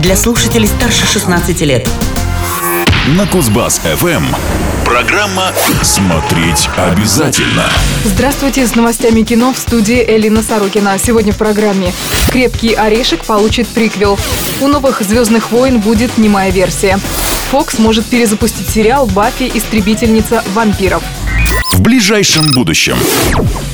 для слушателей старше 16 лет. На Кузбасс-ФМ. Программа «Смотреть обязательно». Здравствуйте, с новостями кино в студии Элина Сорокина. Сегодня в программе «Крепкий орешек» получит приквел. У новых «Звездных войн» будет немая версия. Фокс может перезапустить сериал «Баффи. Истребительница вампиров». В ближайшем будущем.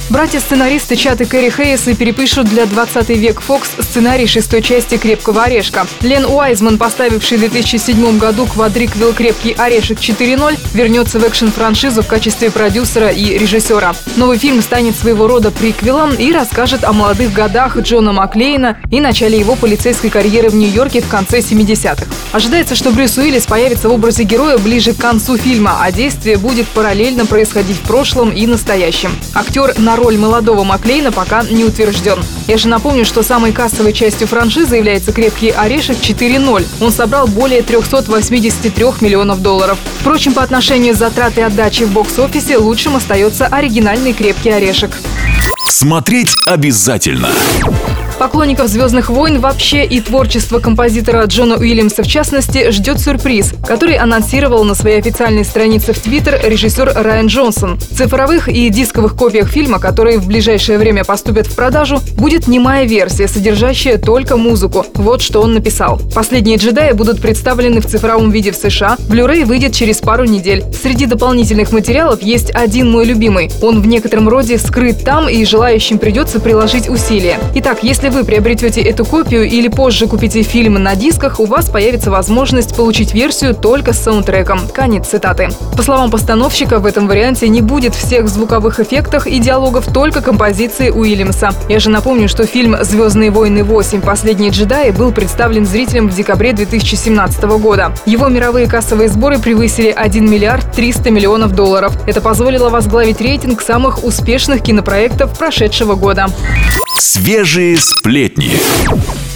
Братья-сценаристы Чат и Кэрри Хейсы перепишут для 20 век Фокс сценарий шестой части «Крепкого орешка». Лен Уайзман, поставивший в 2007 году квадриквел «Крепкий орешек 4.0», вернется в экшн-франшизу в качестве продюсера и режиссера. Новый фильм станет своего рода приквелом и расскажет о молодых годах Джона Маклейна и начале его полицейской карьеры в Нью-Йорке в конце 70-х. Ожидается, что Брюс Уиллис появится в образе героя ближе к концу фильма, а действие будет параллельно происходить в прошлом и настоящем. Актер на роль молодого Маклейна пока не утвержден. Я же напомню, что самой кассовой частью франшизы является «Крепкий орешек 4.0». Он собрал более 383 миллионов долларов. Впрочем, по отношению затрат и отдачи в бокс-офисе лучшим остается оригинальный «Крепкий орешек». Смотреть обязательно. Поклонников «Звездных войн» вообще и творчество композитора Джона Уильямса в частности ждет сюрприз, который анонсировал на своей официальной странице в Твиттер режиссер Райан Джонсон. В цифровых и дисковых копиях фильма, которые в ближайшее время поступят в продажу, будет немая версия, содержащая только музыку. Вот что он написал. Последние джедаи будут представлены в цифровом виде в США. Blu-ray выйдет через пару недель. Среди дополнительных материалов есть один мой любимый. Он в некотором роде скрыт там, и желающим придется приложить усилия. Итак, если если вы приобретете эту копию или позже купите фильм на дисках, у вас появится возможность получить версию только с саундтреком. Конец цитаты. По словам постановщика, в этом варианте не будет всех звуковых эффектов и диалогов, только композиции Уильямса. Я же напомню, что фильм «Звездные войны 8. Последние джедаи» был представлен зрителям в декабре 2017 года. Его мировые кассовые сборы превысили 1 миллиард 300 миллионов долларов. Это позволило возглавить рейтинг самых успешных кинопроектов прошедшего года. Свежие сплетни.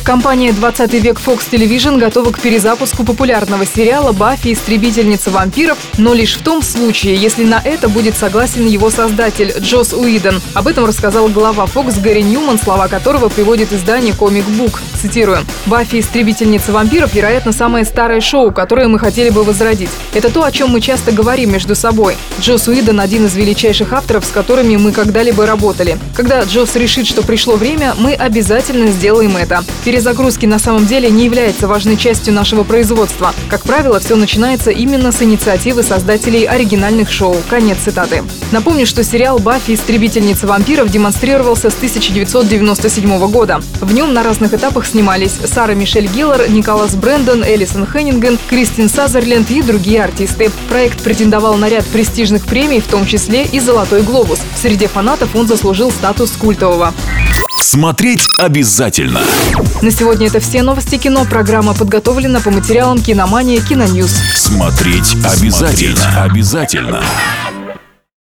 Компания «20 век Fox Television» готова к перезапуску популярного сериала «Баффи. Истребительница вампиров», но лишь в том случае, если на это будет согласен его создатель Джос Уидон. Об этом рассказал глава Fox Гарри Ньюман, слова которого приводит издание Comic Book. Цитирую. «Баффи. Истребительница вампиров» вероятно, самое старое шоу, которое мы хотели бы возродить. Это то, о чем мы часто говорим между собой. Джос Уидон – один из величайших авторов, с которыми мы когда-либо работали. Когда Джос решит, что пришло время, мы обязательно сделаем это. Перез перезагрузки на самом деле не является важной частью нашего производства. Как правило, все начинается именно с инициативы создателей оригинальных шоу. Конец цитаты. Напомню, что сериал «Баффи. Истребительница вампиров» демонстрировался с 1997 года. В нем на разных этапах снимались Сара Мишель Гиллар, Николас Брэндон, Элисон Хеннинген, Кристин Сазерленд и другие артисты. Проект претендовал на ряд престижных премий, в том числе и «Золотой глобус». Среди фанатов он заслужил статус культового. Смотреть обязательно. На сегодня это все новости кино. Программа подготовлена по материалам «Киномания. Киноньюз». Смотреть обязательно. Смотреть обязательно.